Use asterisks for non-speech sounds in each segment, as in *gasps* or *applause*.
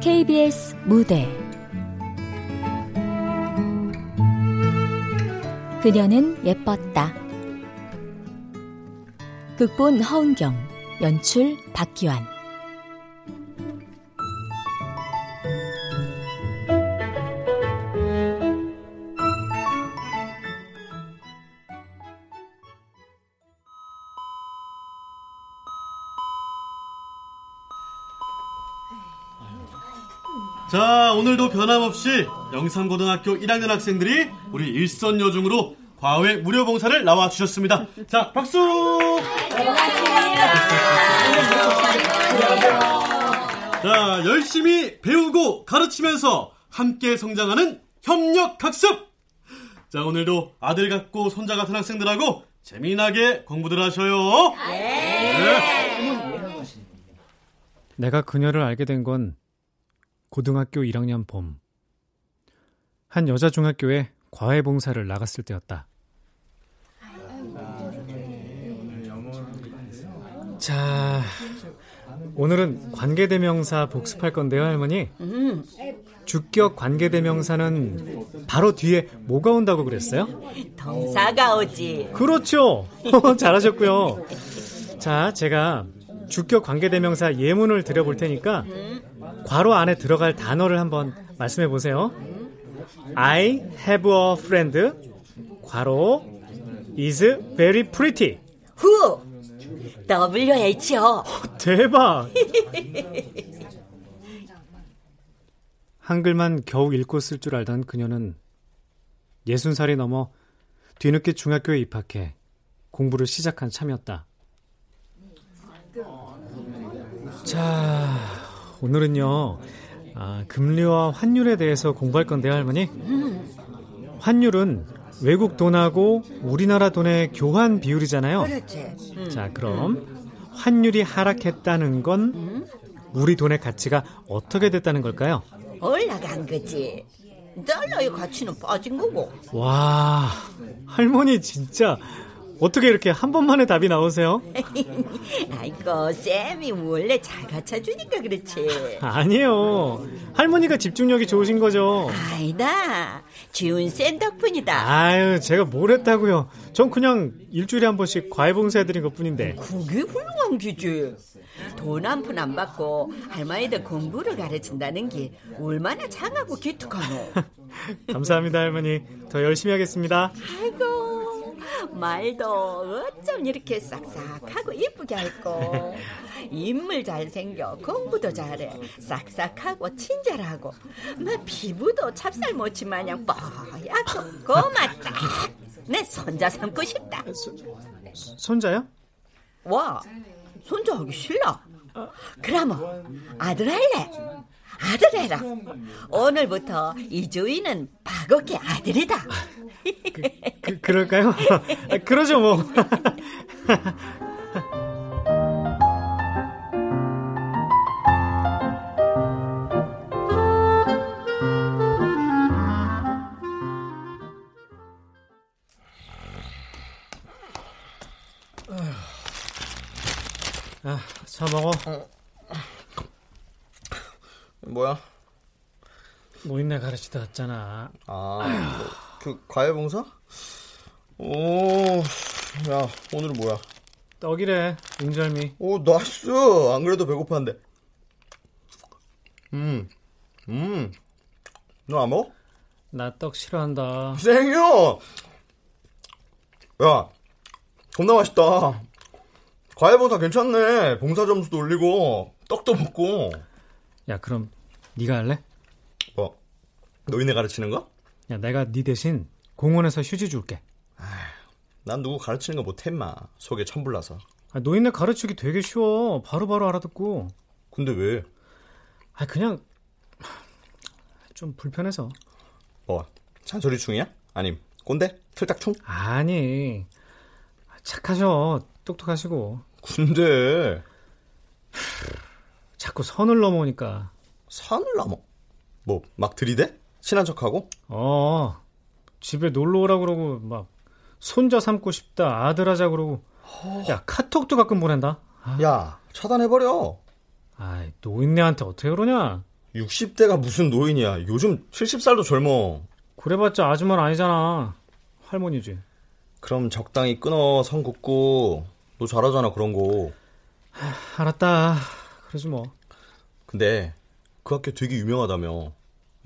KBS 무대 그녀는 예뻤다. 극본 허은경, 연출 박기환. 변함없이 영산고등학교 1학년 학생들이 우리 일선여중으로 과외 무료 봉사를 나와 주셨습니다. 자, 박수! 자, 열심히 배우고 가르치면서 함께 성장하는 협력 학습! 자, 오늘도 아들 같고 손자 같은 학생들하고 재미나게 공부들 하셔요. 네. 네. 내가 그녀를 알게 된 건 고등학교 1학년 봄. 한 여자 중학교에 과외 봉사를 나갔을 때였다. 자, 오늘은 관계대명사 복습할 건데요, 할머니. 주격 관계대명사는 바로 뒤에 뭐가 온다고 그랬어요? 동사가 오지. 그렇죠. *laughs* 잘하셨고요. 자, 제가 주격 관계대명사 예문을 드려볼 테니까 괄호 안에 들어갈 단어를 한번 말씀해 보세요. I have a friend. 괄호 is very pretty. 후. WHO. 대박. *laughs* 한글만 겨우 읽고 쓸 줄 알던 그녀는 60살이 넘어 뒤늦게 중학교에 입학해 공부를 시작한 참이었다. 자, 오늘은요, 아, 금리와 환율에 대해서 공부할 건데요, 할머니. 환율은 외국 돈하고 우리나라 돈의 교환 비율이잖아요. 그렇지. 음. 자, 그럼 환율이 하락했다는 건 우리 돈의 가치가 어떻게 됐다는 걸까요? 올라간 거지. 달러의 가치는 빠진 거고. 와, 할머니 진짜 어떻게 이렇게 한 번만에 답이 나오세요? *laughs* 아이고, 쌤이 원래 잘 갖춰주니까 그렇지. *laughs* 아니에요. 할머니가 집중력이 좋으신 거죠. 아니다. 지훈 쌤 덕분이다. 아유, 제가 뭘 했다고요. 전 그냥 일주일에 한 번씩 과외 봉사해드린 것 뿐인데. 그게 훌륭한 기지. 돈 한 푼 안 받고 할머니들 공부를 가르친다는 게 얼마나 장하고 기특하노. *laughs* 감사합니다, 할머니. 더 열심히 하겠습니다. 아이고, 말도 어쩜 이렇게 싹싹하고 이쁘게 할꼬. 인물 잘생겨, 공부도 잘해, 싹싹하고 친절하고, 막 피부도 찹쌀모치 마냥 뽀얗고 고맙다. 내 손자 삼고 싶다. 소, 손자요? 와, 손자 하기 싫어. 그러면 아들 할래? 아들 해라. 오늘부터 이주인은 박옥희 아들이다. 그, 그, 럴까요 아, 그러죠 뭐. *laughs* 아, 자 먹어. 뭐야? 모임내 가르치다 왔잖아. 아, 뭐, 그 과외 봉사? 오, 야 오늘은 뭐야? 떡이래, 웅절미. 오, 나이스. 안 그래도 배고파는데. 음, 음. 너 안 먹어? 나 떡 싫어한다. 생요. 야, 겁나 맛있다. 과외 봉사 괜찮네. 봉사 점수도 올리고 떡도 먹고. 야, 그럼 네가 할래? 뭐? 노인네 가르치는 거? 야, 내가 네 대신 공원에서 휴지 줄게. 아휴, 난 누구 가르치는 거 못해 마. 속에 천불나서. 아, 노인네 가르치기 되게 쉬워. 바로바로 바로 알아듣고. 근데 왜? 아, 그냥 좀 불편해서. 뭐, 잔소리충이야? 아님 꼰대? 틀딱충? 아니, 착하셔. 똑똑하시고. 근데 자꾸 선을 넘어오니까. 선을 넘어? 뭐 막 들이대? 친한 척하고? 어. 집에 놀러 오라 그러고 막 손자 삼고 싶다 아들 하자 그러고 야 카톡도 가끔 보낸다. 아. 야 차단해버려. 아이 노인네한테 어떻게 그러냐? 60대가 무슨 노인이야. 요즘 70살도 젊어. 그래봤자 아줌마는 아니잖아. 할머니지. 그럼 적당히 끊어 선 긋고 너 잘하잖아 그런 거. 하, 알았다. 그러지 뭐. 근데 그 학교 되게 유명하다며.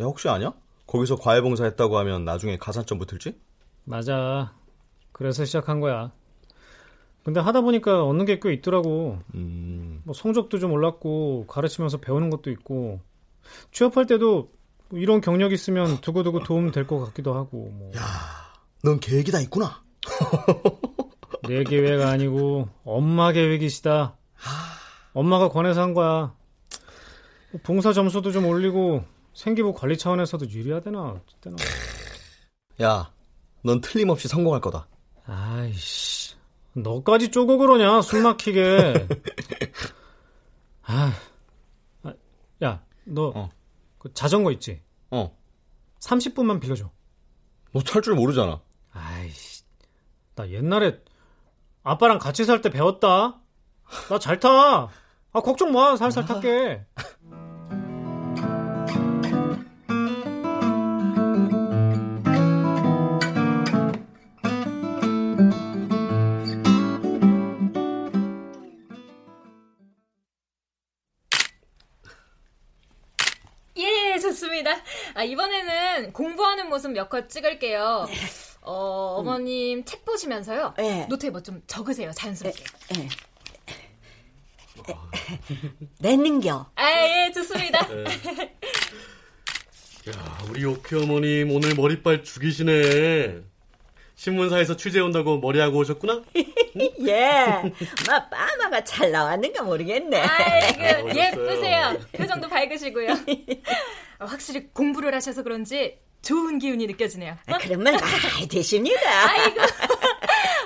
야 혹시 아냐? 거기서 과외 봉사 했다고 하면 나중에 가산점 붙을지? 맞아. 그래서 시작한 거야. 근데 하다 보니까 얻는 게 꽤 있더라고. 음. 뭐 성적도 좀 올랐고 가르치면서 배우는 것도 있고 취업할 때도 이런 경력 있으면 두고두고 도움 될 것 같기도 하고. 뭐. 야, 넌 계획이 다 있구나. 내 계획 아니고 엄마 계획이시다. 엄마가 권해서 한 거야. 뭐 봉사 점수도 좀 올리고 생기부 관리 차원에서도 유리하대나 어쨌나. 야, 넌 틀림없이 성공할 거다. 아이씨, 너까지 쪼고 그러냐 숨 막히게. *laughs* 아, 아, 야, 너 어. 그 자전거 있지? 어. 30분만 빌려줘. 너 탈 줄 모르잖아. 아이씨, 나 옛날에 아빠랑 같이 살 때 배웠다. 나 잘 타. 아 걱정 마, 살살 탈게. 공부하는 모습 몇 컷 찍을게요. 어, 어머님 책 보시면서요. 예. 노트에 뭐 좀 적으세요, 자연스럽게. 예. 내는겨. 아, 예, 좋습니다. 야, 우리 오키 어머님 오늘 머리빨 죽이시네. 신문사에서 취재 온다고 머리하고 오셨구나? *laughs* 예. 마 빠마가 잘 나왔는가 모르겠네. 아이고, 멋있어요. 예쁘세요. 표정도 밝으시고요. *laughs* 아, 확실히 공부를 하셔서 그런지 좋은 기운이 느껴지네요. 아, 그런 말 많이 되십니다. 아이고,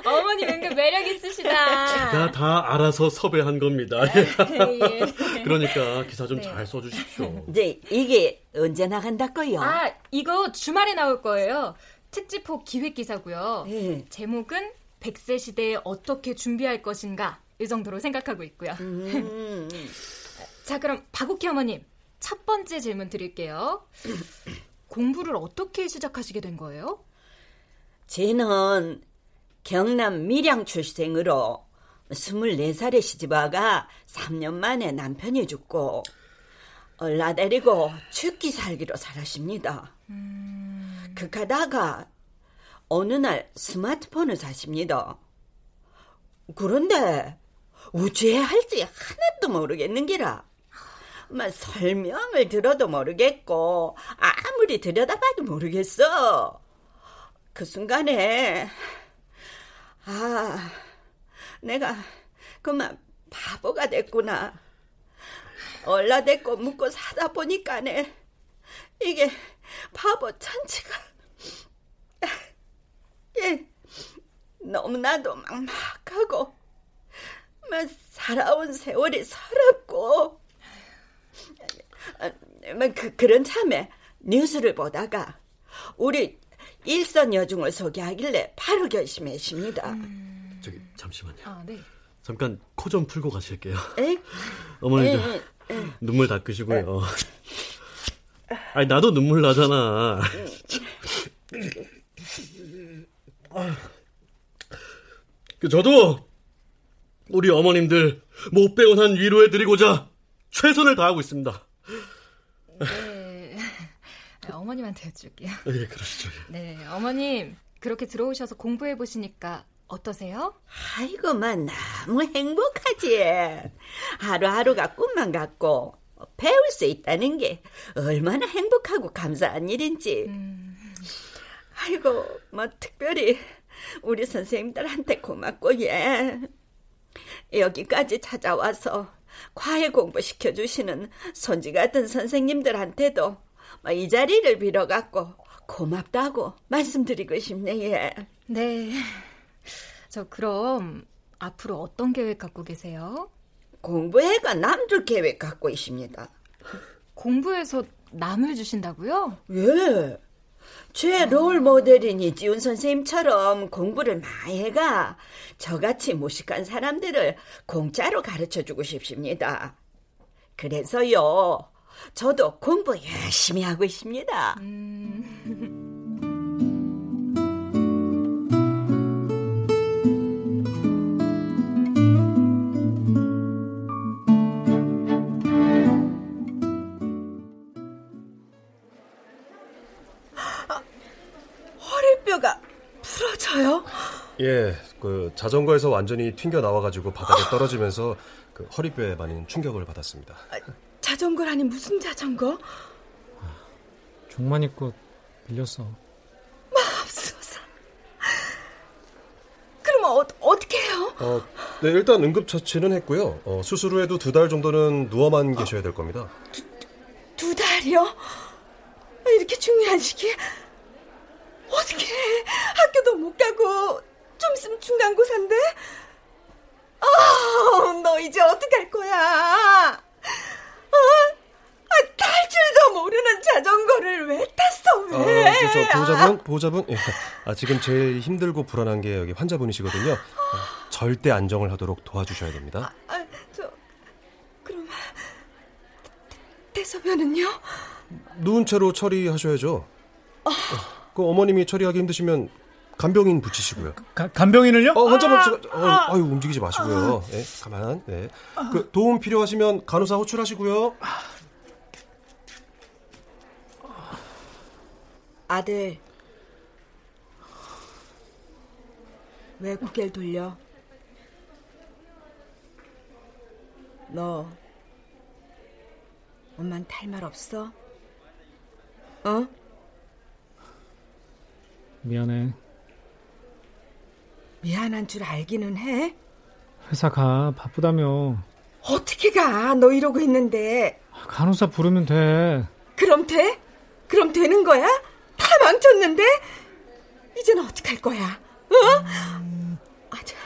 *laughs* 어머님 은근 매력 있으시다. 제가 다 알아서 섭외한 겁니다. 예. *laughs* 그러니까 기사 좀 네. 잘 써주십시오. 이제 이게 언제 나간다고요? 아, 이거 주말에 나올 거예요. 특집호 기획 기사고요. 예. 제목은 100세 시대에 어떻게 준비할 것인가 이 정도로 생각하고 있고요. 음, *laughs* 자, 그럼 박옥희 어머님 첫 번째 질문 드릴게요. 공부를 어떻게 시작하시게 된 거예요? 쟤는 경남 밀양 출생으로 24살에 시집와가 3년 만에 남편이 죽고 얼라 데리고 죽기 살기로 살았습니다. 그가다가 어느 날 스마트폰을 사십니다. 그런데 어찌해 할지 하나도 모르겠는 기라. 막 설명을 들어도 모르겠고 아무리 들여다봐도 모르겠어. 그 순간에 아 내가 그만 바보가 됐구나. 얼라댔고 묻고 사다 보니까네 이게 바보 천치가 예 너무나도 막막하고 막 살아온 세월이 서럽고 그, 그런 참에 뉴스를 보다가 우리 일선 여중을 소개하길래 바로 결심했습니다. 저기 잠시만요. 아, 네. 잠깐 코 좀 풀고 가실게요. 에? *laughs* 어머니 에, 좀 에, 눈물 닦으시고요. 아니 나도 눈물 나잖아. *laughs* 그 저도 우리 어머님들 못 배운 한 위로해드리고자 최선을 다하고 있습니다. 네. *laughs* 어머님한테 여쭐게요. 예, 그러시죠. 네, 어머님 그렇게 들어오셔서 공부해 보시니까 어떠세요? 아이고만 너무 행복하지. 하루하루가 꿈만 같고 배울 수 있다는 게 얼마나 행복하고 감사한 일인지. 아이고 뭐 특별히 우리 선생님들한테 고맙고 예. 여기까지 찾아와서 과외 공부 시켜 주시는 손지 같은 선생님들한테도 뭐이 자리를 빌어 갖고 고맙다고 말씀드리고 싶네 예. 네. 저 그럼 앞으로 어떤 계획 갖고 계세요? 공부해가 남줄 계획 갖고 있습니다. 공부해서 남을 주신다고요? 예. 최롤 모델인 이지훈 선생님처럼 공부를 많이 해가 저같이 무식한 사람들을 공짜로 가르쳐 주고 싶습니다. 그래서요, 저도 공부 열심히 하고 있습니다. 음. *laughs* 허리뼈가 부러져요? 예, 그 자전거에서 완전히 튕겨 나와가지고 바닥에 떨어지면서 그 허리뼈에 많은 충격을 받았습니다. 아, 자전거라니 무슨 자전거? 종만 입고 빌렸어. 맙소사. 그럼 어, 어떻게 해요? 어, 네, 일단 응급처치는 했고요. 어, 수술 후에도 두 달 정도는 누워만 계셔야 될 겁니다. 두, 두 달이요? 이렇게 중요한 시기에 어떻게 학교도 못 가고 좀 있으면 중간고사인데? 아, 너 이제 어떡할 거야? 아, 아, 탈 줄도 모르는 자전거를 왜 탔어, 왜? 아, 저, 저 보호자분, 보호자분, 예. 아, 지금 제일 힘들고 불안한 게 여기 환자분이시거든요. 아, 절대 안정을 하도록 도와주셔야 됩니다. 아, 아 저, 그럼, 대, 대소변은요? 누운 채로 처리하셔야죠. 아. 그 어머님이 처리하기 힘드시면 간병인 붙이시고요. 가, 간병인을요? 어, 환자분, 아, 어, 아, 유 움직이지 마시고요. 네, 가만. 네. 그 도움 필요하시면 간호사 호출하시고요. 아들, 왜 고개를 돌려? 너, 엄마한테 할말 없어? 어? 미안해. 미안한 줄 알기는 해? 회사 가. 바쁘다며. 어떻게 가? 너 이러고 있는데. 간호사 부르면 돼. 그럼 돼? 그럼 되는 거야? 다 망쳤는데? 이젠 어떡할 거야? 어? 아, 저,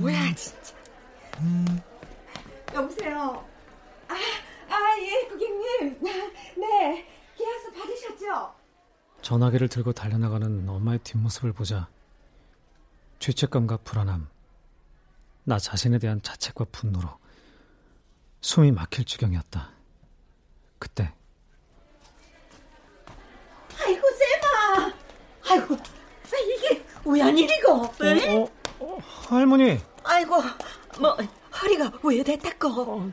뭐야, 진짜. 여보세요? 아, 아, 예, 고객님. 네, 계약서 받으셨죠? 전화기를 들고 달려나가는 엄마의 뒷모습을 보자 죄책감과 불안함, 나 자신에 대한 자책과 분노로 숨이 막힐 지경이었다. 그때 아이고 쌤아, 아이고 이게 우연 일이고? 어, 어, 어, 할머니. 아이고 뭐 허리가 왜 됐다고? 어,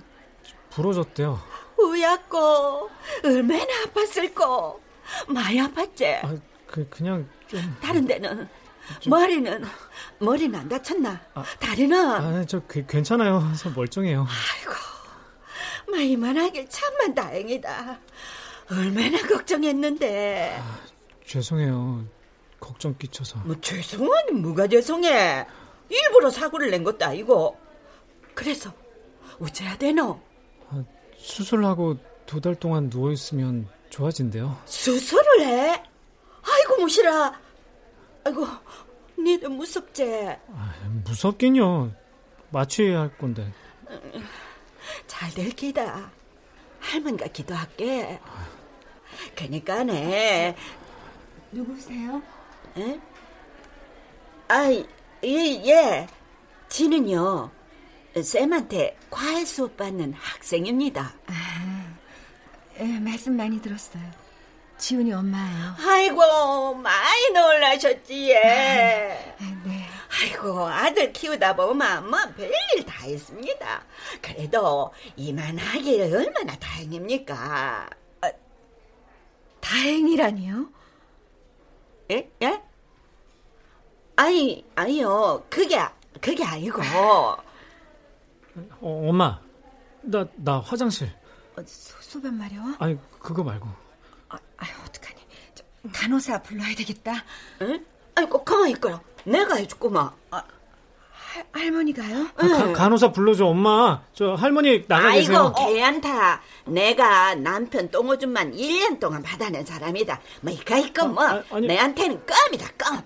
부러졌대요. 우야고 얼마나 아팠을꼬? 많이 아팠지? 아, 그 그냥 좀 다른 데는 좀... 머리는 머리는 안 다쳤나? 아, 다리는? 아, 저 그, 괜찮아요. *laughs* 저 멀쩡해요. 아이고, 마 이만 하길 참만 다행이다. 얼마나 걱정했는데. 아, 죄송해요. 걱정 끼쳐서. 뭐 죄송하니 뭐가 죄송해? 일부러 사고를 낸 것도 아니고. 그래서 어째야 되노? 아, 수술하고 두 달 동안 누워 있으면 좋아진대요. 수술을 해? 아이고 무시라. 아이고 니도 무섭지? 아, 무섭긴요. 마취해야 할 건데. 잘 될 기다. 할머니가 기도할게. 그니까네. 누구세요? 에? 아이, 예, 예. 지는요, 쌤한테 과외 수업 받는 학생입니다. 아, 예, 말씀 많이 들었어요. 지훈이 엄마예요. 아이고, 많이 놀라셨지, 예. *laughs* 네. 아이고, 아들 키우다 보면 뭐 별일 다 있습니다. 그래도 이만하게 얼마나 다행입니까? 아, 다행이라니요? 예? 예? 아니, 아니요. 그게, 그게 아니고. 어, 엄마, 나, 나 화장실. 어, 소, 소변 마려워? 아니, 그거 말고. 아, 아유, 어떡하니. 저, 간호사 불러야 되겠다. 응? 아니, 꼭 가만히 있거라. 내가 해줄구만. 아, 할, 할머니가요? 아, 가, 간호사 불러줘, 엄마. 저 할머니 나가 계세요. 아이고, 걔한타. 내가 남편 똥오줌만 1년 동안 받아낸 사람이다. 뭐, 이까 이거 뭐. 아, 아, 내한테는 껌이다, 껌.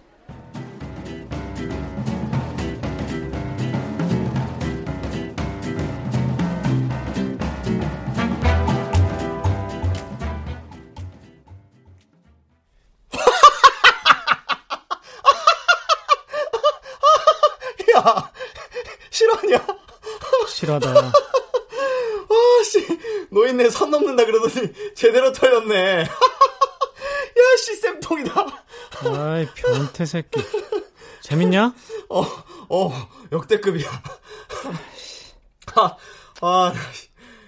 뭐야? *laughs* 실화냐? 실화다. *laughs* 아씨, 노인네 선 넘는다 그러더니 제대로 털렸네. *laughs* 야씨, 쌤통이다. 아이, 변태 새끼. 재밌냐? 어, 어, 역대급이야. 아, 아,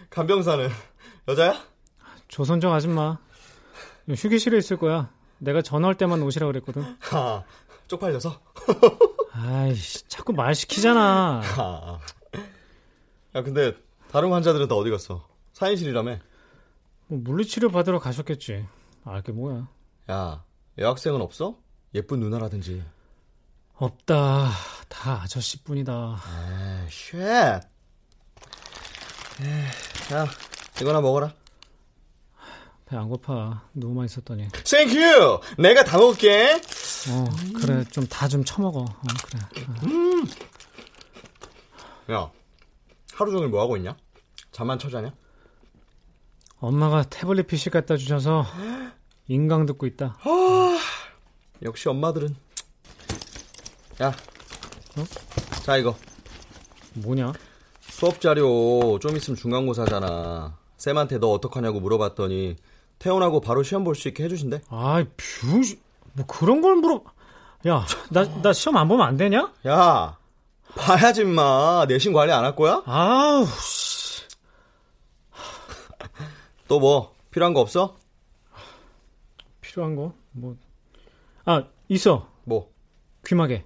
간병사는 여자야? 조선정 아줌마. 휴게실에 있을 거야. 내가 전화할 때만 오시라 그랬거든. 아, 쪽팔려서? 아이씨, 자꾸 말 시키잖아. 아. 야, 근데 다른 환자들은 다 어디 갔어? 사인실이라며? 뭐 물리치료 받으러 가셨겠지. 알게 뭐야. 야, 여학생은 없어? 예쁜 누나라든지. 없다. 다 아저씨뿐이다. 에이, shit. 에이, 야, 이거나 먹어라. 배 안 고파. 누워만 있었더니. thank you! 내가 다 먹을게. 어, 그래. 좀다좀 처먹어. 어, 그래. 어. 야, 하루 종일 뭐 하고 있냐? 잠만 쳐자냐? 엄마가 태블릿 PC 갖다 주셔서 인강 듣고 있다. *gasps* 역시 엄마들은. 야, 어? 자 이거 뭐냐? 수업 자료 좀 있으면 중간고사잖아. 쌤한테 너 어떡하냐고 물어봤더니 퇴원하고 바로 시험 볼 수 있게 해주신대. 아이, 뷰, 뭐 그런 걸 물어. 야, 나, 나 시험 안 보면 안 되냐? 야, 봐야지 마. 내신 관리 안 할 거야? 아우, 씨. 또 뭐 필요한 거 없어? 필요한 거? 뭐. 아, 있어. 뭐 귀마개.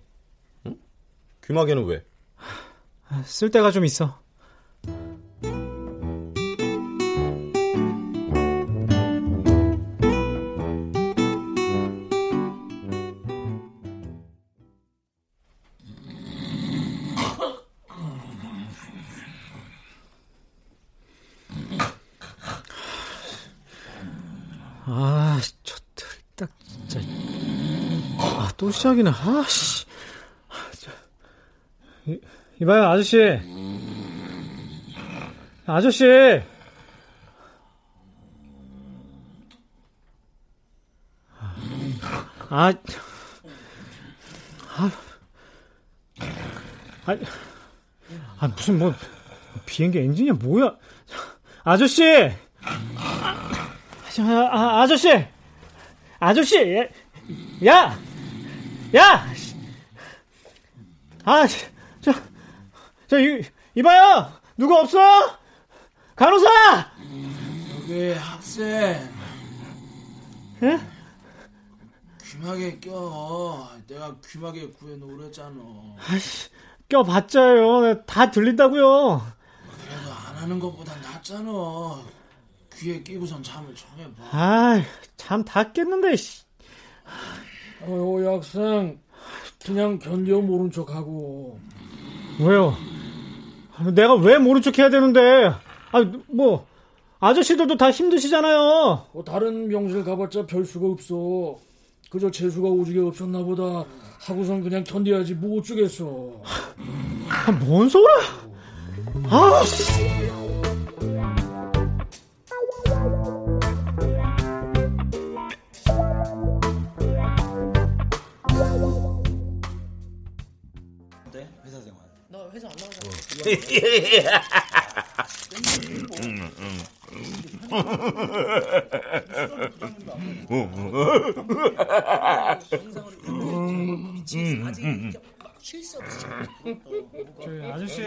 귀마개는 왜? 쓸 데가 좀 있어. 또 시작이네. 아, 씨. 이, 이봐요, 아저씨. 아저씨. 아, 아, 아, 아 무슨 뭐 비행기 엔진이야 뭐야? 아저씨, 아, 아, 아저씨, 아저씨, 야, 야, 아, 저, 저, 이, 이봐요! 누구 없어? 간호사! 여기 학생 예? 귀마개 껴 내가 귀마개 구해놓으랬잖아 아이씨, 껴봤자요. 다 들린다고요. 그래도 안 하는 것보다 낫잖아 귀에 끼고선 잠을 청해봐 아, 잠 다 깼는데, 씨. 어, 여 학생 그냥 견뎌 모른 척하고 왜요? 내가 왜 모른 척 해야 되는데? 아, 뭐, 아저씨들도 다 힘드시잖아요. 뭐 다른 명실 가봤자 별 수가 없어 그저 재수가 오지게 없었나 보다 하고선 그냥 견뎌야지 뭐 어쩌겠어 아, 뭔 소리야? 아, 씨. 저 아저씨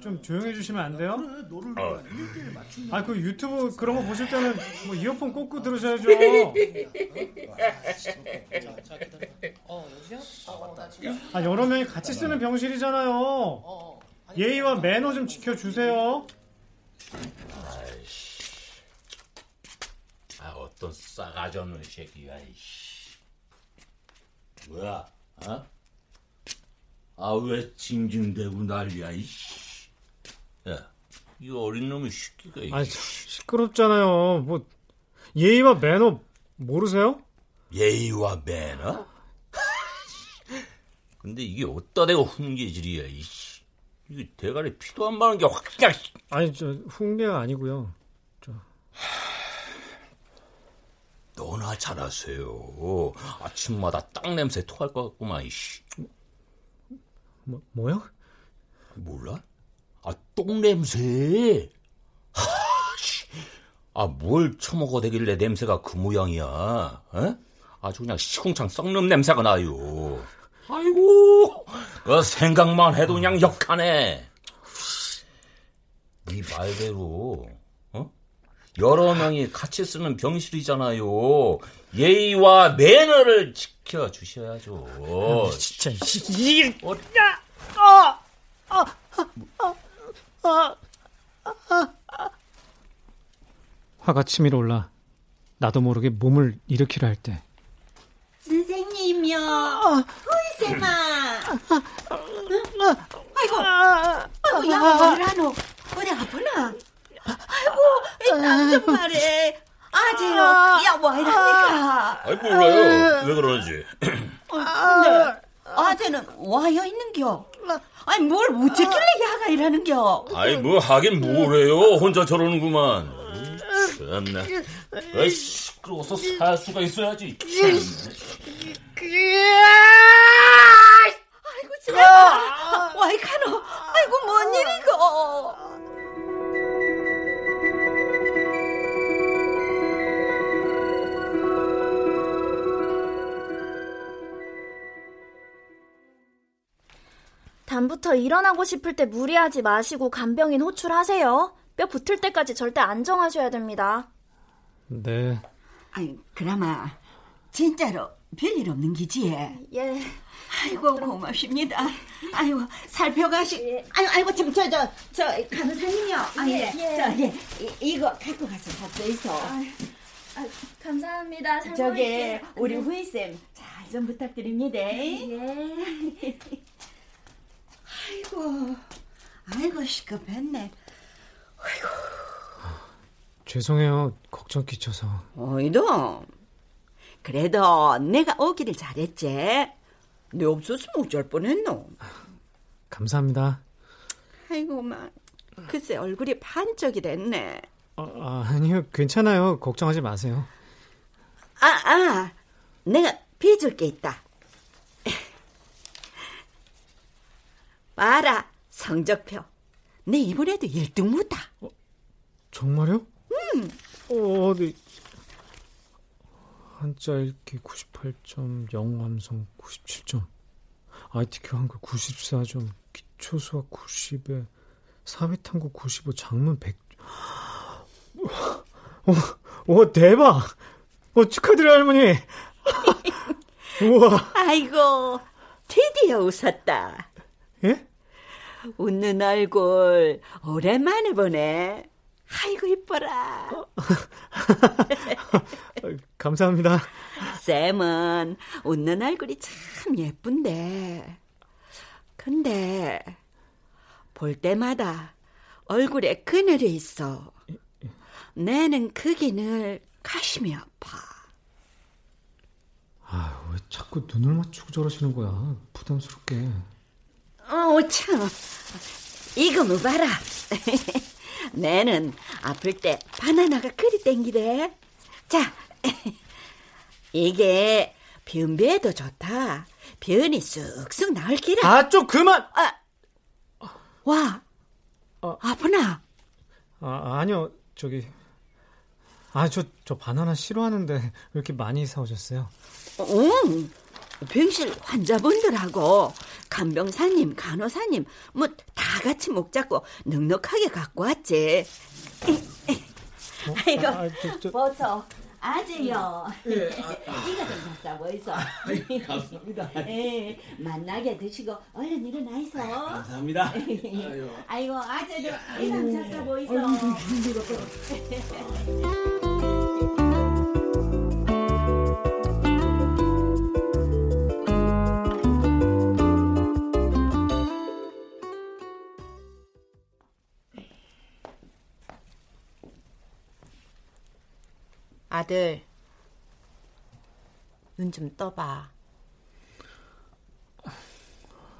좀 조용해 주시면 안 돼요? 아 그 유튜브 그런 거 보실 때는 뭐 이어폰 꽂고 들으셔야죠. 아 여러 명이 같이 쓰는 병실이잖아요. 예의와 매너 좀 지켜주세요. 아, 어떤 싸가지 없는 새끼가, 이씨. 뭐야, 어? 아, 왜 징징대고 난리야, 이씨. 야, 이 어린 놈의 새끼가, 아 이씨. 시끄럽잖아요. 뭐 예의와 매너 모르세요? 예의와 매너? *laughs* 근데 이게 어디다 대고 훈계질이야, 이씨. 이게 대가리 피도 안 마는 게 확, 그냥, 씨. 아니 저 훈계가 아니고요. 너나 잘하세요. 아침마다 땅 냄새 토할 것 같구만, 이씨. 뭐, 뭐요? 몰라? 아, 똥 냄새. 하씨. 아, 뭘 처먹어 대길래 냄새가 그 모양이야. 에? 아주 그냥 시궁창 썩는 냄새가 나요. 아이고, 그 생각만 해도 그냥 역하네. 네 말대로, 어? 여러 명이 같이 쓰는 병실이잖아요. 예의와 매너를 지켜 주셔야죠. 아, 진짜, 이, 어, 아, 아, 아, 아, 아, 아. 화가 치밀어 올라 나도 모르게 몸을 일으키려 할 때. 선생님이요. 후이 쌤아. 아이고, 아이고, 야, 뭐라노? 어디 아프나? 아이고, 땀좀 말해. 아재요. 야, 뭐 이랍니까? 아이, 몰라요. 왜 그러는지. 근데 아재는 와여 있는겨. 아니, 뭘 어쩌길래 야가 이라는겨. 아이, 뭐 하긴 뭐래요. 혼자 저러는구만. 참나. 아이, 시끄러워서 살 수가 있어야지. 아이고, 제발. 와이 가노. 아이고, 뭔 일이고. 다음부터 일어나고 싶을 때 무리하지 마시고 간병인 호출하세요. 뼈 붙을 때까지 절대 안정하셔야 됩니다. 네. 아이, 그나마 진짜로 별일 없는 기지? 예. 아이고 고맙습니다. 아이고 살펴가시. 아이고 아이고 지금 저저 저 간호사님이요. 아, 예. 예. 저 예. 이, 이거 갖고 가서 갖고 있어. 아, 감사합니다. 잘 저기 먹을게요. 우리 네. 후이 쌤 잘 좀 부탁드립니다. 예. 아이고 아이고 시급했네. 죄송해요. 걱정 끼쳐서. 어이도 그래도 내가 오기를 잘했지. 내 없었으면 어쩔 뻔했노. 감사합니다. 아이고 막 글쎄 얼굴이 반쪽이 됐네. 아, 아, 아니요. 괜찮아요. 걱정하지 마세요. 아, 아, 내가 빚을 게 있다. 봐라, 성적표. 내 이번에도 1등 못다. 정말요? 음, 어, 어디. 한자 읽기 98점, 영어 함성 97점, ITQ 한글 94점, 기초 수학 90에, 사회탐구 95, 장문 100. 오, 오 대박! 어, 축하드려요, 할머니! *laughs* 우와. 아이고, 드디어 웃었다. 예? 웃는 얼굴, 오랜만에 보네. 아이고, 이뻐라. *laughs* 감사합니다. 쌤은 웃는 얼굴이 참 예쁜데. 근데, 볼 때마다 얼굴에 그늘이 있어. 내는 그 기 늘 가심이 아파. 아, 왜 자꾸 눈을 맞추고 저러시는 거야? 부담스럽게. 어, 참. 이거 뭐 봐라. *laughs* 내는 아플 때 바나나가 그리 땡기래. 자, *laughs* 이게 변비에도 좋다. 변이 쑥쑥 나올 기라. 아, 좀 그만! 아, 와, 아프나? 아, 아니요, 저기. 아, 저, 저 바나나 싫어하는데 왜 이렇게 많이 사오셨어요? 응. 병실 환자분들하고 간병사님, 간호사님 뭐 다 같이 목 잡고 넉넉하게 갖고 왔지. *laughs* 아이고, 아, 저, 저... 버섯 아재요. 예, *laughs* 이거 좀 갖다 보이소. 감사합니다. *laughs* 예, 만나게 드시고 얼른 일어나 있어. 감사합니다. 아이고 아재도 이거 갖다 보이소. 아 들, 눈 좀 떠봐.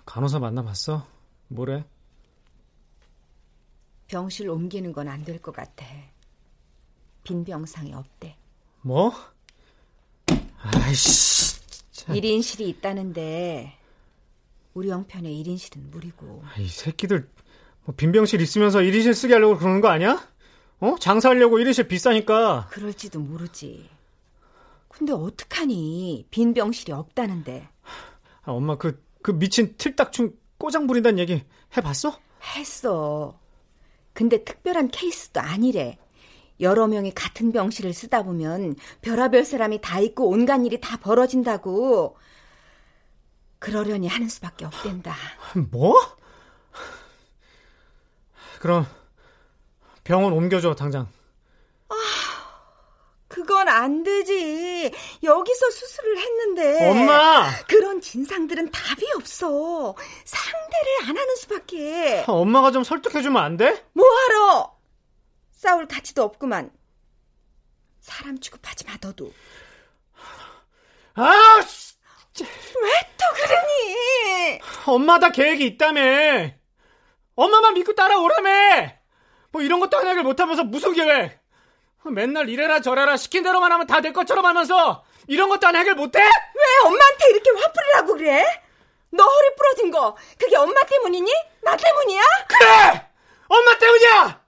간호사 만나봤어? 뭐래? 병실 옮기는 건 안 될 것 같아. 빈 병상이 없대. 뭐? 아이씨. 진짜. 1인실이 있다는데 우리 형편에 1인실은 무리고. 이 새끼들 뭐 빈병실 있으면서 1인실 쓰게 하려고 그러는 거 아니야? 어? 장사하려고 1인실 비싸니까. 그럴지도 모르지. 근데 어떡하니? 빈 병실이 없다는데. 아, 엄마 그, 그 미친 틀딱충 꼬장 부린다는 얘기 해봤어? 했어. 근데 특별한 케이스도 아니래. 여러 명이 같은 병실을 쓰다 보면 별하별 사람이 다 있고 온갖 일이 다 벌어진다고. 그러려니 하는 수밖에 없댄다. 뭐? 그럼 병원 옮겨줘 당장. 아, 그건 안 되지. 여기서 수술을 했는데. 엄마! 그런 진상들은 답이 없어. 상대를 안 하는 수밖에. 아, 엄마가 좀 설득해주면 안 돼? 뭐하러? 싸울 가치도 없구만. 사람 취급하지 마, 너도. 아, 씨. 왜또 그러니? 엄마 다 계획이 있다며. 엄마만 믿고 따라오라며. 뭐 이런 것도 하나를 못하면서 무슨 계획? 맨날 이래라 저래라 시킨 대로만 하면 다 될 것처럼 하면서 이런 것도 하나 해결 못해? 왜 엄마한테 이렇게 화풀이를 하고 그래? 너 허리 부러진 거 그게 엄마 때문이니? 나 때문이야? 그래! 엄마 때문이야!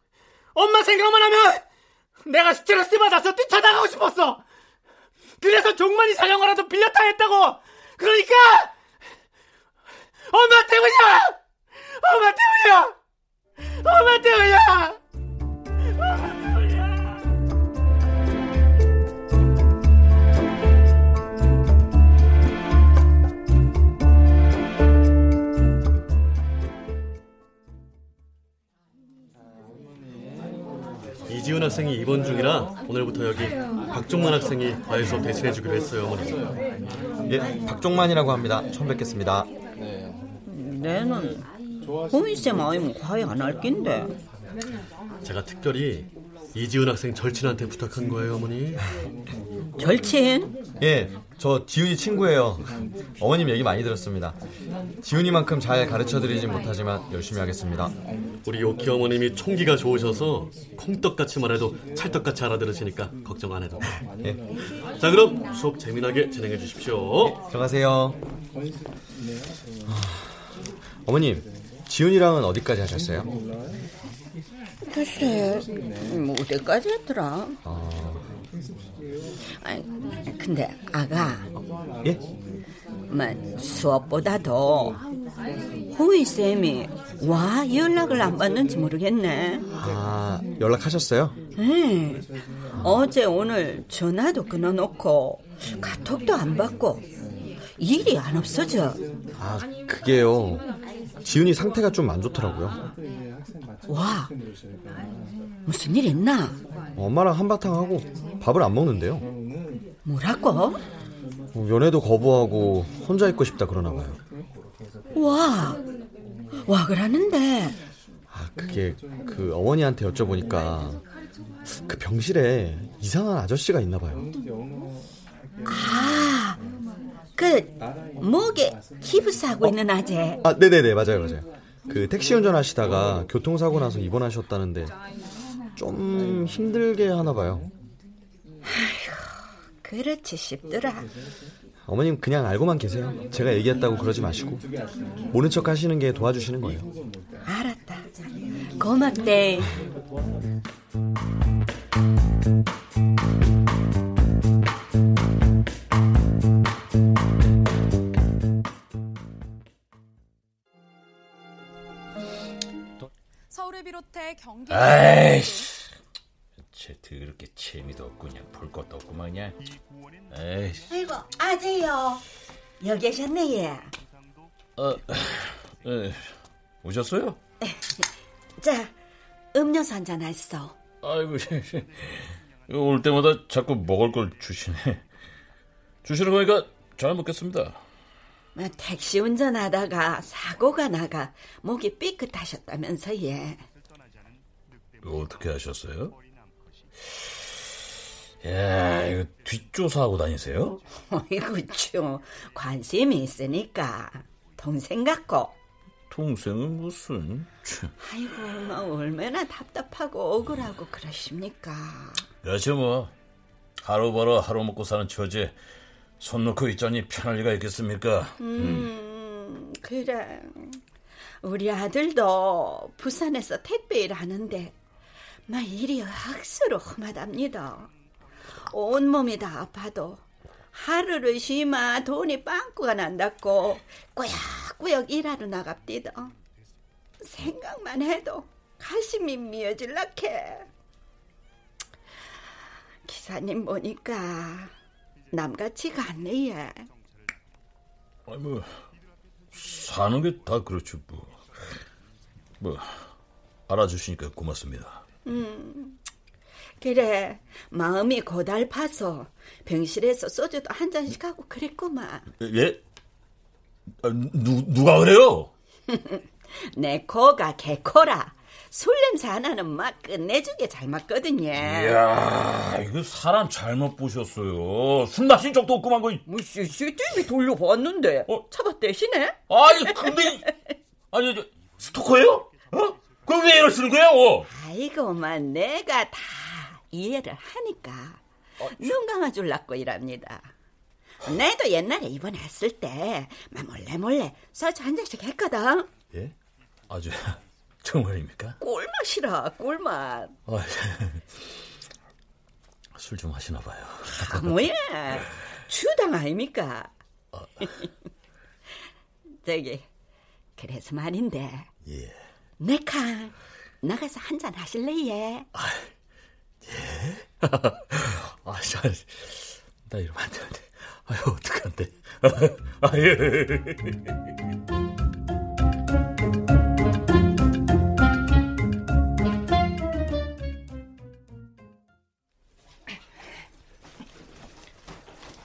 엄마 생각만 하면 내가 스트레스 받아서 뛰쳐나가고 싶었어. 그래서 종만이 자전거라도 빌려 타겠다고. 그러니까 엄마 때문이야. 엄마 때문이야. 때문이야. 이지훈 학생이 입원 중이라 오늘부터 여기 박종만 학생이 과외 수업 대신해 주기로 했어요, 어머니. 예, 박종만이라고 합니다. 처음 뵙겠습니다. 내는 호민쌤 아니면 과외 안 할 낀데. 제가 특별히 이지훈 학생 절친한테 부탁한 거예요, 어머니. 절친? 예, 저 지훈이 친구예요. 어머님 얘기 많이 들었습니다. 지훈이만큼 잘 가르쳐 드리진 못하지만 열심히 하겠습니다. 우리 요키 어머님이 총기가 좋으셔서 콩떡같이 말해도 찰떡같이 알아들으시니까 걱정 안 해도. 예. 자, 그럼 수업 재미나게 진행해 주십시오. 들어가세요. 어머님, 지훈이랑은 어디까지 하셨어요? 글쎄, 뭐 어디까지 했더라? 어... 아니, 근데 아가. 예? 만 수업보다도 호인 쌤이 와 연락을 안 받는지 모르겠네. 아, 연락하셨어요? 네. 어제 오늘 전화도 끊어놓고 카톡도 안 받고 일이 안 없어져. 아, 그게요. 지훈이 상태가 좀 안 좋더라고요. 와, 무슨 일 있나? 엄마랑 한바탕 하고 밥을 안 먹는데요. 뭐라고? 뭐 연애도 거부하고 혼자 있고 싶다 그러나 봐요. 와, 와 그러는데. 아, 그게 그 어머니한테 여쭤보니까 그 병실에 이상한 아저씨가 있나 봐요. 아, 그 목에 기부스하고 있는 아재. 아, 네네네 맞아요 맞아요. 그 택시 운전하시다가 교통사고 나서 입원하셨다는데 좀 힘들게 하나 봐요. 그렇지 싶더라. 어머님 그냥 알고만 계세요. 제가 얘기했다고 그러지 마시고 모른 척 하시는 게 도와주시는 거예요. 알았다. 고맙대. 서울을 비롯해 경기. 아이씨, 쟤 더럽게 재미도 없고 그냥 볼 것도 없고 그냥. 에이씨. 아이고 아재요. 여기 계셨네 예. 어, 에, 오셨어요? *laughs* 자 음료수 한 잔 하시오. 아이고, *laughs* 올 때마다 자꾸 먹을 걸 주시네. 주시는 거니까 잘 먹겠습니다. 뭐, 택시 운전하다가 사고가 나가 목이 삐끗하셨다면서 예. 어떻게 하셨어요? 야, 이거 뒷조사하고 다니세요? *laughs* 어이구 쭈 관심이 있으니까 동생 같고. 동생은 무슨? 아이고 뭐 얼마나 답답하고 억울하고 그러십니까. 그렇지 뭐. 하루 벌어 하루 먹고 사는 처지에 손 놓고 있자니 편할 리가 있겠습니까? 음, 음, 그래. 우리 아들도 부산에서 택배 일 하는데, 막 일이 억수로 험하답니다. 온몸이 다 아파도 하루를 쉬마 돈이 빵꾸가 난다고 꾸역꾸역 일하러 나갑디다. 생각만 해도 가슴이 미어질락해. 기사님 보니까 남같지가 않네 얘. 아니 뭐 사는 게 다 그렇죠 뭐. 뭐 알아주시니까 고맙습니다. 음, 그래 마음이 고달파서 병실에서 소주도 한 잔씩 하고 그랬구만. 예? 아, 누 누가 그래요? *laughs* 내 코가 개코라. 술 냄새 하나는 막 끝내주게 잘 맞거든요. 이야, 이거 사람 잘못 보셨어요. 술 마신 적도 없구만, 거. 뭐, CCTV 돌려봤는데. 어? 잡아대시네? 아니, 근데, 아니, 저, 스토커예요? 어? 그럼 왜 이러시는 거예요? 아이고만, 내가 다 이해를 하니까. 어, 눈 감아줄라고 이랍니다. 내도 옛날에 입원했을 때, 막 몰래 몰래 소주 한 잔씩 했거든. 예? 아주, *laughs* 정말입니까? 꿀맛이라, 꿀맛. 아, 술좀 하시나 봐요. 아, 뭐야? 주당 아닙니까? 어. *laughs* 저기, 그래서 말인데. 예. 네카, 나가서 한잔 하실래, 예? *laughs* 아, 예? 아, 저, 나 이러면 안 되는데. 아유, 어떡한데. *laughs* 아, 예.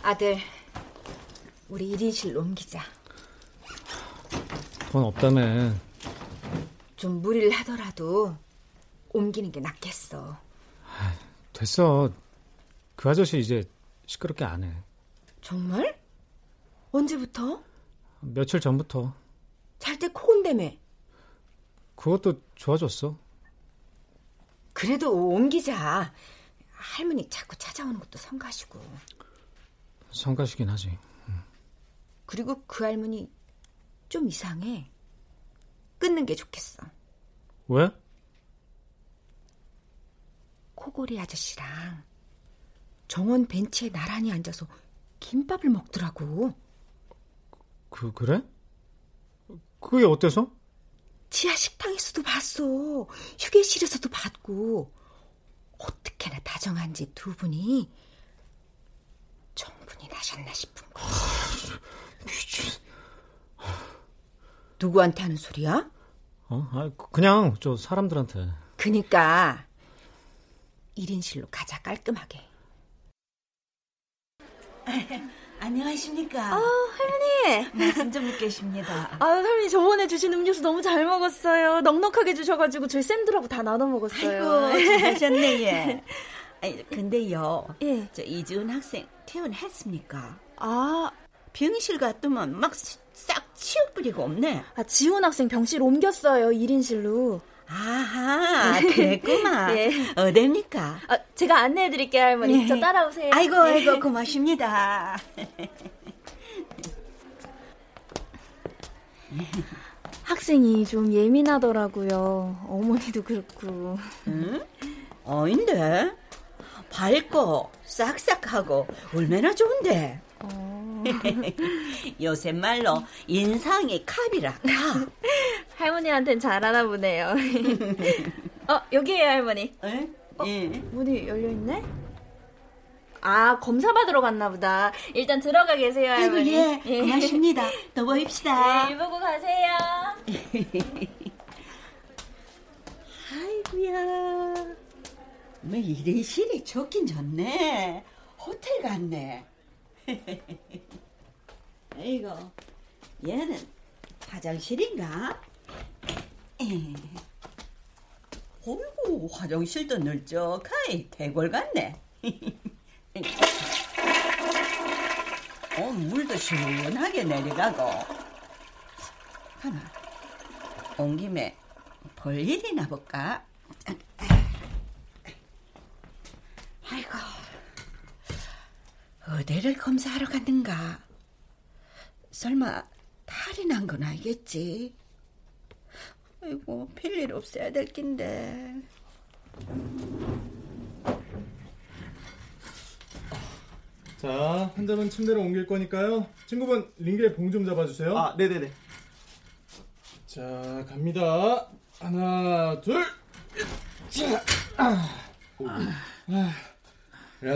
아들, 우리 1인실로 옮기자. 돈 없다며. 좀 무리를 하더라도 옮기는 게 낫겠어. 됐어. 그 아저씨 이제 시끄럽게 안 해. 정말? 언제부터? 며칠 전부터. 잘 때 코곤다며. 그것도 좋아졌어. 그래도 옮기자. 할머니 자꾸 찾아오는 것도 성가시고. 성가시긴 하지. 응. 그리고 그 할머니 좀 이상해. 끊는 게 좋겠어. 왜? 코골이 아저씨랑 정원 벤치에 나란히 앉아서 김밥을 먹더라고. 그, 그래? 그게 어때서? 지하 식당에서도 봤어. 휴게실에서도 봤고. 어떻게나 다정한지 두 분이 정분이 나셨나 싶은 거. 미친. 누구한테 하는 소리야? 어? 아, 그냥 저 사람들한테. 그니까 1인실로 가자 깔끔하게. *laughs* 안녕하십니까. 아, 할머니. 말씀 좀 묻겠습니다. 아, 할머니 저번에 주신 음료수 너무 잘 먹었어요. 넉넉하게 주셔가지고 저희 쌤들하고 다 나눠 먹었어요. 아이고, 잘하셨네, 예. *laughs* 아니, 근데요. 예. 저 이지훈 학생 퇴원했습니까? 아, 병실 갔더만 막 싹 치워버리고 없네. 아, 지훈 학생 병실 옮겼어요. 1인실로. 아하, *laughs* 그랬구만. 예. 어딥니까? 아, 제가 안내해 드릴게요, 할머니. 예. 저 따라오세요. 아이고, 예. 아이고, 고맙습니다. *laughs* 학생이 좀 예민하더라고요. 어머니도 그렇고. 응? 아닌데? 밝고 싹싹하고 얼마나 좋은데. 어... *laughs* 요새 말로 인상이 캅이라 캅. 할머니한텐 잘하나 보네요. *laughs* 어, 여기에요, 할머니. 에? 어, 예. 문이 열려 있네? 아, 검사 받으러 갔나 보다. 일단 들어가 계세요, 아이고, 할머니. 예. 고맙습니다. *laughs* 또 봅시다. 네, 일 보고 가세요. 아이고야. 뭐 이리 실이 좋긴 좋네. 호텔 같네. *laughs* 아이고, 얘는 화장실인가? 에. *laughs* 어이구, 화장실도 널쩍하이 대골 같네. *laughs* 어, 물도 시원하게 내려가고. 하나, 온 김에 볼 일이나 볼까? 아이고, 어디를 검사하러 갔는가? 설마 탈이 난건 알겠지. 아이고, 별일 없어야 될 낀데. 자, 환자분 침대로 옮길 거니까요. 친구분 링겔 봉 좀 잡아주세요. 아, 네네네. 자, 갑니다. 하나, 둘. 자, 아. 아. 야,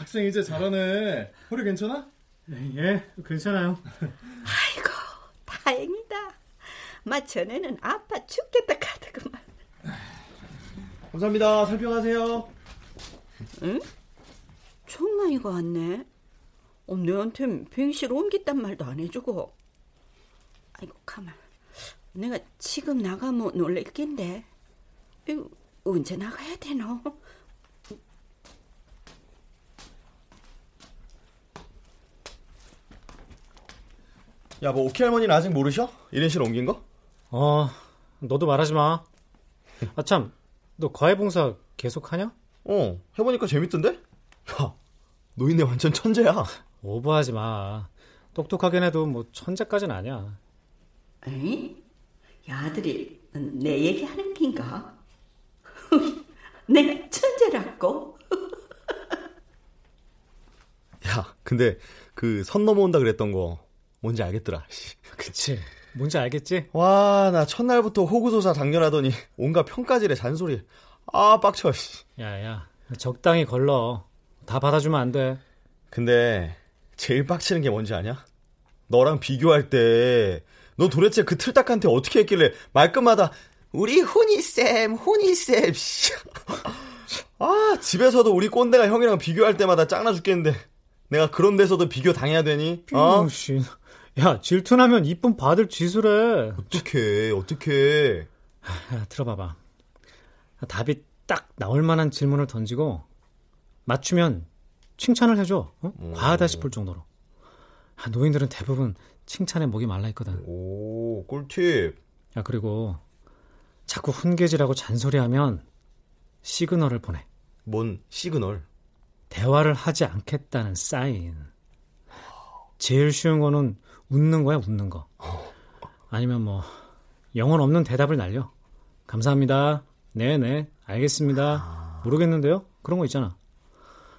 학생 이제 잘하네. 허리 괜찮아? 예, 괜찮아요. 아이고, 다행이다. 마 전에는 아파 죽겠다 카더구만. 감사합니다. 살펴가세요. 응? 정만이가 왔네. 어, 내한텐 병실 옮겼단 말도 안 해주고. 아이고, 가만. 내가 지금 나가면 놀랄 낀데. 이거 언제 나가야 되노? 야, 뭐 오키 할머니는 아직 모르셔? 1인실 옮긴 거? 어, 너도 말하지 마. 아, 참, 너 과외 봉사 계속 하냐? 어, 해보니까 재밌던데? 야, 노인네 완전 천재야. 오버하지 마. 똑똑하긴 해도 뭐 천재까진 아니야. 에이? 야, 아들이 내 얘기하는 낀가? *laughs* 내가 천재라고? *laughs* 야, 근데 그 선 넘어온다 그랬던 거 뭔지 알겠더라. *laughs* 그치. 뭔지 알겠지? 와, 나 첫날부터 호구소사 당연하더니 온갖 평가질에 잔소리. 아, 빡쳐. 야, 야. 적당히 걸러. 다 받아주면 안 돼. 근데 제일 빡치는 게 뭔지 아냐? 너랑 비교할 때 너 도대체 그 틀딱한테 어떻게 했길래 말끝마다 우리 훈이쌤, 훈이쌤. *laughs* 아, 집에서도 우리 꼰대가 형이랑 비교할 때마다 짱나 죽겠는데 내가 그런 데서도 비교 당해야 되니? 어? 씨. 야, 질투나면 이쁨 받을 짓을 해. 어떡해, 어떡해. 야, 들어봐봐. 답이 딱 나올 만한 질문을 던지고 맞추면 칭찬을 해줘. 어? 음. 과하다 싶을 정도로. 아, 노인들은 대부분 칭찬에 목이 말라 있거든. 오, 꿀팁. 야, 그리고 자꾸 훈계질하고 잔소리하면 시그널을 보내. 뭔 시그널? 대화를 하지 않겠다는 사인. 제일 쉬운 거는 웃는 거야, 웃는 거. 아니면 뭐 영혼 없는 대답을 날려. 감사합니다. 네네, 알겠습니다. 모르겠는데요? 그런 거 있잖아.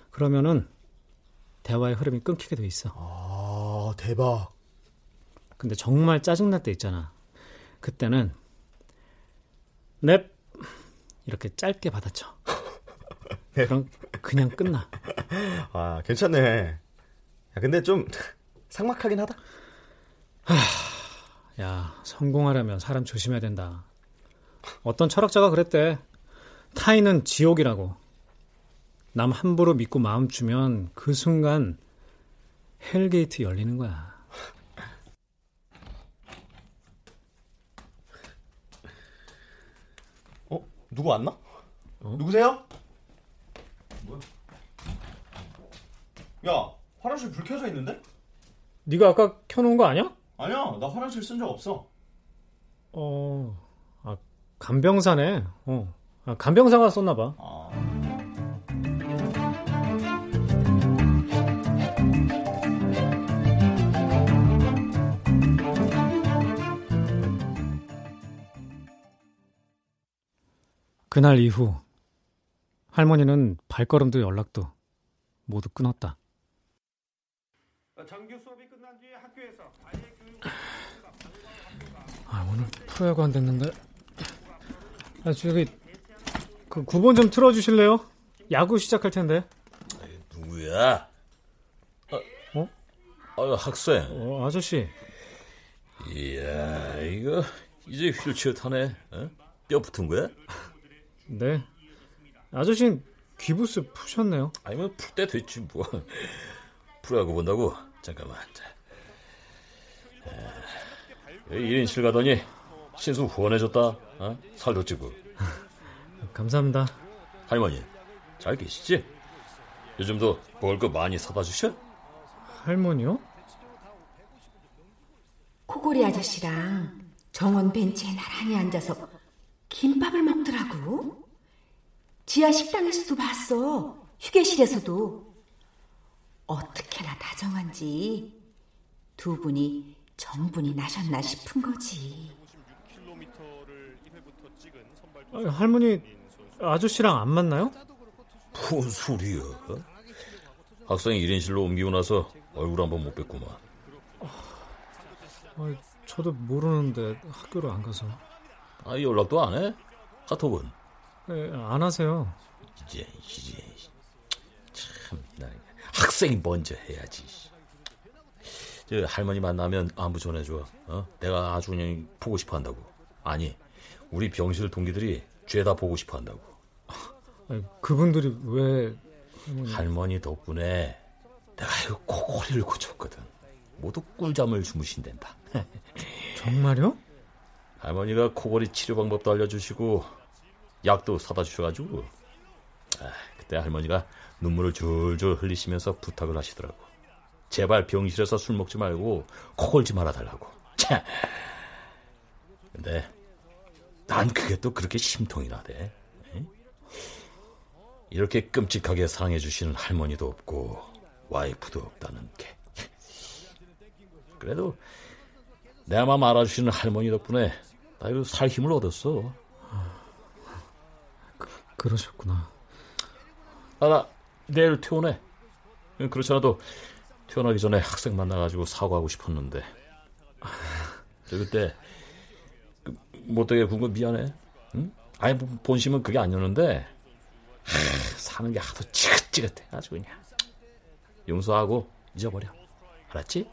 그러면은 대화의 흐름이 끊기게 돼 있어. 아, 대박. 근데 정말 짜증날 때 있잖아. 그때는 넵 이렇게 짧게 받아쳐. *laughs* 그럼 그냥 끝나. 아, 괜찮네. 야, 근데 좀 *laughs* 상막하긴 하다. 하, 야, 성공하려면 사람 조심해야 된다. 어떤 철학자가 그랬대. 타인은 지옥이라고. 남 함부로 믿고 마음 주면 그 순간 hell gate 열리는 거야. 어? 누구 왔나? 누구세요? 뭐야? 야, 화장실 불 켜져 있는데? 네가 아까 켜놓은 거 아니야? 아니야, 나 화장실 쓴 적 없어. 어, 아, 간병사네. 어, 아, 간병사가 썼나 봐. 그날 이후 할머니는 발걸음도 연락도 모두 끊었다. 정규 수업이 끝난 뒤에 학교에서 아, 오늘 프로야구 안 됐는데. 아, 저기 그 9번 좀 틀어 주실래요? 야구 시작할 텐데. 누구야? 어? 아유, 학생. 어, 아저씨. 이야, 이거 이제 휠체어 타네. 어? 뼈 붙은 거야? 네. 아저씨는 귀부스 푸셨네요. 아니 면 풀 때 됐지 뭐. *laughs* 프로야구 본다고? 잠깐만. 자. 1인실 가더니 신수 후원해줬다. 어? 살도 찌고. *laughs* 감사합니다. 할머니, 잘 계시지? 요즘도 먹을 거 많이 사다 주셔? 할머니요? 코골이 아저씨랑 정원 벤치에 나란히 앉아서 김밥을 먹더라고. 지하 식당에서도 봤어. 휴게실에서도. 어떻게나 다정한지 두 분이 정분이 나셨나 싶은 거지. 아, 할머니 아저씨랑 안 만나요? 뭔 소리야? 학생 1인실로 옮기고 나서 얼굴 한번 못 뵀구만. 아, 저도 모르는데 학교를 안 가서. 아, 연락도 안 해? 카톡은? 네, 안 하세요. 이제, 이제. 참, 나 학생이 먼저 해야지. 저 할머니 만나면 안부 전해줘. 어? 내가 아주 그냥 보고 싶어 한다고. 아니, 우리 병실 동기들이 죄다 보고 싶어 한다고. 아니, 그분들이 왜 할머니... 할머니 덕분에 내가 이거 코골이를 고쳤거든. 모두 꿀잠을 주무신댄다. *laughs* 정말요? 할머니가 코골이 치료 방법도 알려주시고 약도 사다 주셔가지고 아, 그때 할머니가 눈물을 줄줄 흘리시면서 부탁을 하시더라고. 제발 병실에서 술 먹지 말고 코 골지 말아달라고. 차. 근데 난 그게 또 그렇게 심통이 나대. 이렇게 끔찍하게 사랑해 주시는 할머니도 없고 와이프도 없다는 게. 그래도 내맘 알아주시는 할머니 덕분에 나 이거 살 힘을 얻었어. 그, 그러셨구나. 아, 나 내일 퇴원해. 그렇잖아도 퇴원하기 전에 학생 만나가지고 사과하고 싶었는데. 저 그때 그, 못되게 군거 미안해. 응? 아니 본심은 그게 아니었는데 하, 사는 게 하도 지긋지긋해 아주 그냥. 용서하고 잊어버려. 알았지?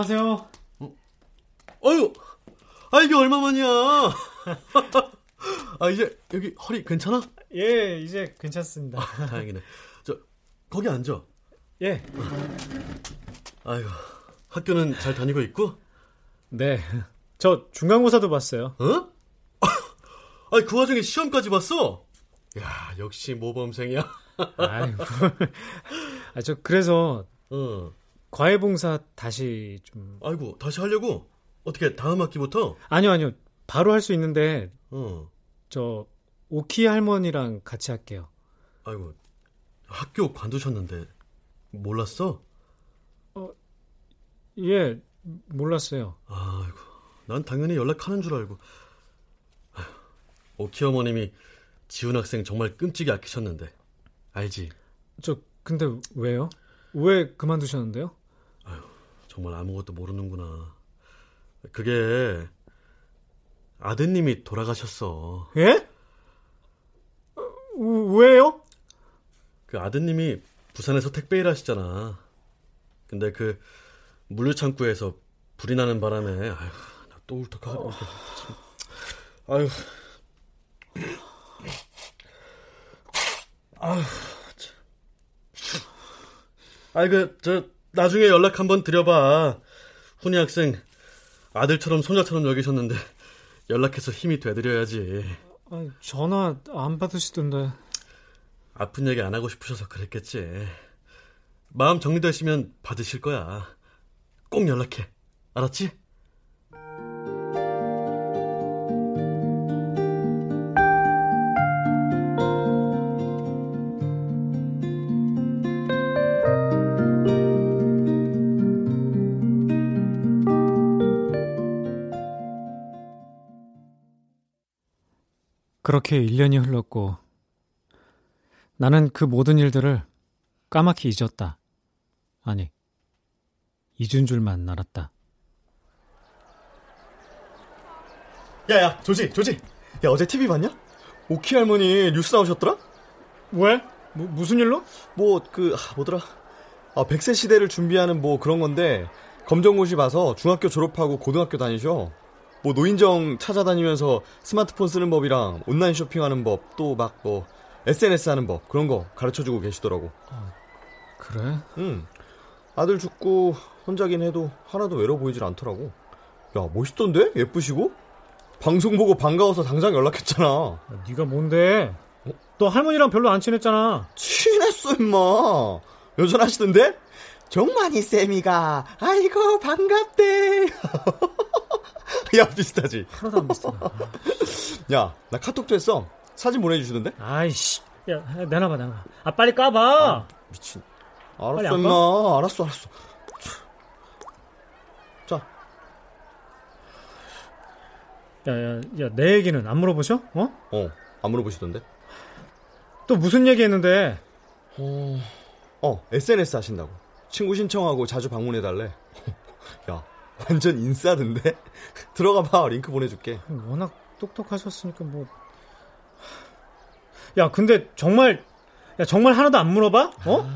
안녕하세요. 어유, 아 이게 얼마만이야? *laughs* 아 이제 여기 허리 괜찮아? 예, 이제 괜찮습니다. 아, 다행이네. 저 거기 앉아. 예. 아이고, 학교는 잘 다니고 있고? 네. 저 중간고사도 봤어요. 어? *laughs* 아니 그 와중에 시험까지 봤어? 야, 역시 모범생이야. 아이, *laughs* 아, 저 그래서 어. 과외 봉사 다시 좀. 아이고, 다시 하려고? 어떻게 다음 학기부터? 아니요, 아니요. 바로 할 수 있는데. 어. 저 오키 할머니랑 같이 할게요. 아이고, 학교 관두셨는데 몰랐어? 어, 예, 몰랐어요. 아이고, 난 당연히 연락하는 줄 알고. 아휴, 오키 어머님이 지훈 학생 정말 끔찍이 아끼셨는데 알지? 저 근데 왜요? 왜 그만두셨는데요? 정말 아무것도 모르는구나. 그게 아드님이 돌아가셨어. 예? 왜요? 그 아드님이 부산에서 택배 일 하시잖아. 근데 그 물류창고에서 불이 나는 바람에 아휴, 나또 울컥하고. 어. 아휴. 아휴. 아이 그저 나중에 연락 한번 드려봐. 훈이 학생 아들처럼 손자처럼 여기셨는데 연락해서 힘이 되드려야지. 아, 전화 안 받으시던데. 아픈 얘기 안 하고 싶으셔서 그랬겠지. 마음 정리되시면 받으실 거야. 꼭 연락해. 알았지? 그렇게 1년이 흘렀고 나는 그 모든 일들을 까맣게 잊었다. 아니, 잊은 줄만 알았다. 야야, 조지, 조지. 야, 어제 TV 봤냐? 오키 할머니 뉴스 나오셨더라? 왜? 뭐, 무슨 일로? 뭐, 그, 아, 뭐더라. 아, 100세 시대를 준비하는 뭐 그런 건데, 검정고시 봐서 중학교 졸업하고 고등학교 다니셔. 뭐 노인정 찾아다니면서 스마트폰 쓰는 법이랑 온라인 쇼핑하는 법, 또 막 뭐 SNS 하는 법 그런 거 가르쳐주고 계시더라고. 아, 그래? 응. 아들 죽고 혼자긴 해도 하나도 외로워 보이질 않더라고. 야 멋있던데? 예쁘시고? 방송 보고 반가워서 당장 연락했잖아. 야, 네가 뭔데? 어? 너 할머니랑 별로 안 친했잖아. 친했어 임마. 여전하시던데? 종만이 쌤이가 아이고 반갑대. *laughs* 야 비슷하지? 하나도 안 비슷해. 야나 카톡도 했어. 사진 보내주시던데? 아이씨. 야 내놔봐 내놔. 아 빨리 까봐. 아, 미친. 알았어 임마. 알았어 알았어. 자. 야야 야 내 얘기는 안 물어보셔? 어? 어. 안 물어보시던데? 또 무슨 얘기 했는데? 어, 어, SNS 하신다고. 친구 신청하고 자주 방문해달래. *laughs* 야, 완전 인싸던데? *laughs* 들어가 봐, 링크 보내줄게. 워낙 똑똑하셨으니까 뭐. 야, 근데 정말, 야, 정말 하나도 안 물어봐? 어?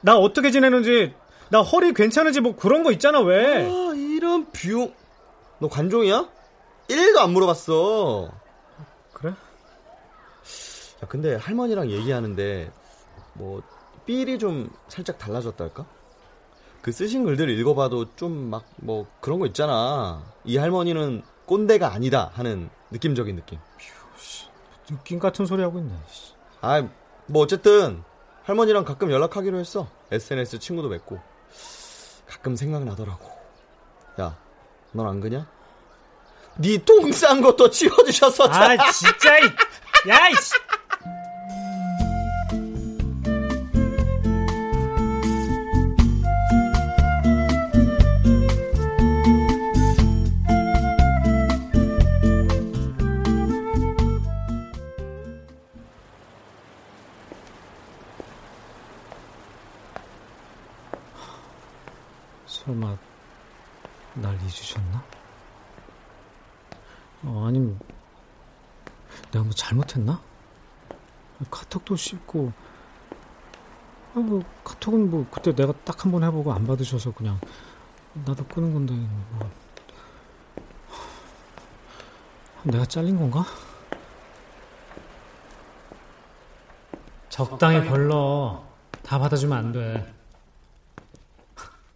나 어떻게 지내는지, 나 허리 괜찮은지 뭐 그런 거 있잖아, 왜? 아, 이런 비용. 너 관종이야? 1일도 안 물어봤어. 그래? 야, 근데 할머니랑 얘기하는데, 뭐, 삘이 좀 살짝 달라졌달까? 그 쓰신 글들 읽어봐도 좀 막, 뭐, 그런 거 있잖아. 이 할머니는 꼰대가 아니다 하는 느낌적인 느낌. 느낌 같은 소리 하고 있네. 아, 뭐, 어쨌든, 할머니랑 가끔 연락하기로 했어. SNS 친구도 맺고. 가끔 생각나더라고. 야, 넌 안 그냐? 니똥싼 것도 치워주셨어. 아, 진짜, 이, 야, 이설 잘못했나? 카톡도 씹고 아, 뭐 카톡은 뭐 그때 내가 딱 한 번 해보고 안 받으셔서 그냥 나도 끄는 건데 뭐. 내가 잘린 건가? 적당히 벌러 다 받아주면 안 돼.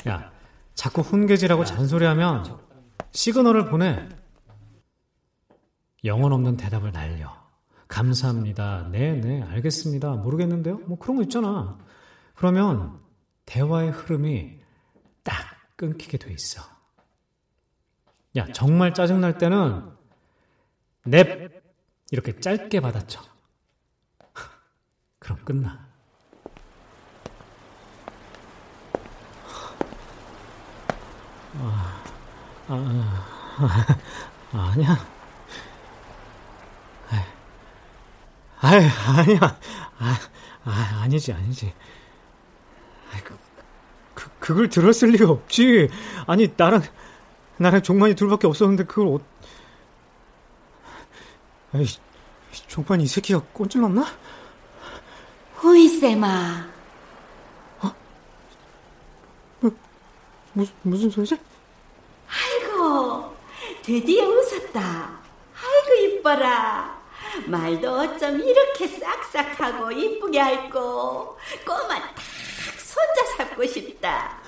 야, 자꾸 훈계질하고 잔소리하면 시그널을 보내. 영혼 없는 대답을 날려. 감사합니다. 네, 네, 알겠습니다. 모르겠는데요? 뭐 그런 거 있잖아. 그러면 대화의 흐름이 딱 끊기게 돼 있어. 야, 정말 짜증날 때는 넵! 이렇게 짧게 받아쳐. *laughs* 그럼 끝나. 아, 아, 아, 아니야. 아, 아니야. 아, 아, 아니지, 아니지. 그, 그, 그걸 들었을 리가 없지. 아니, 나랑, 나랑 종만이 둘밖에 없었는데 그걸 어... 아이, 종만이 이 새끼가 꼰질렀나? 후이쌤아. 어? 뭐, 무슨, 무슨 소리지? 아이고, 드디어 웃었다. 아이고, 이뻐라. 말도 어쩜 이렇게 싹싹하고 이쁘게 핥고 꼬마 딱 손자 잡고 싶다.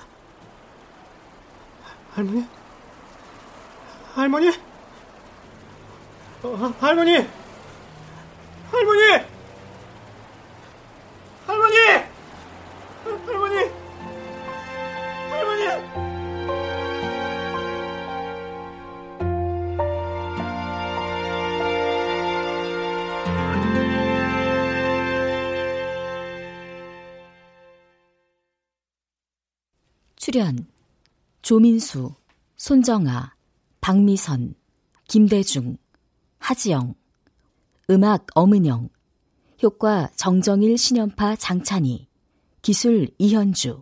할머니? 할머니? 어, 할머니! 할머니! 할머니! 할머니! 할머니! 출연 조민수, 손정아, 박미선, 김대중, 하지영 음악 엄은영 효과 정정일 신연파 장찬희 기술 이현주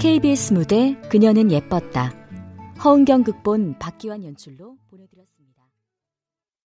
KBS 무대 그녀는 예뻤다. 허은경 극본 박기환 연출로 보내드렸습니다.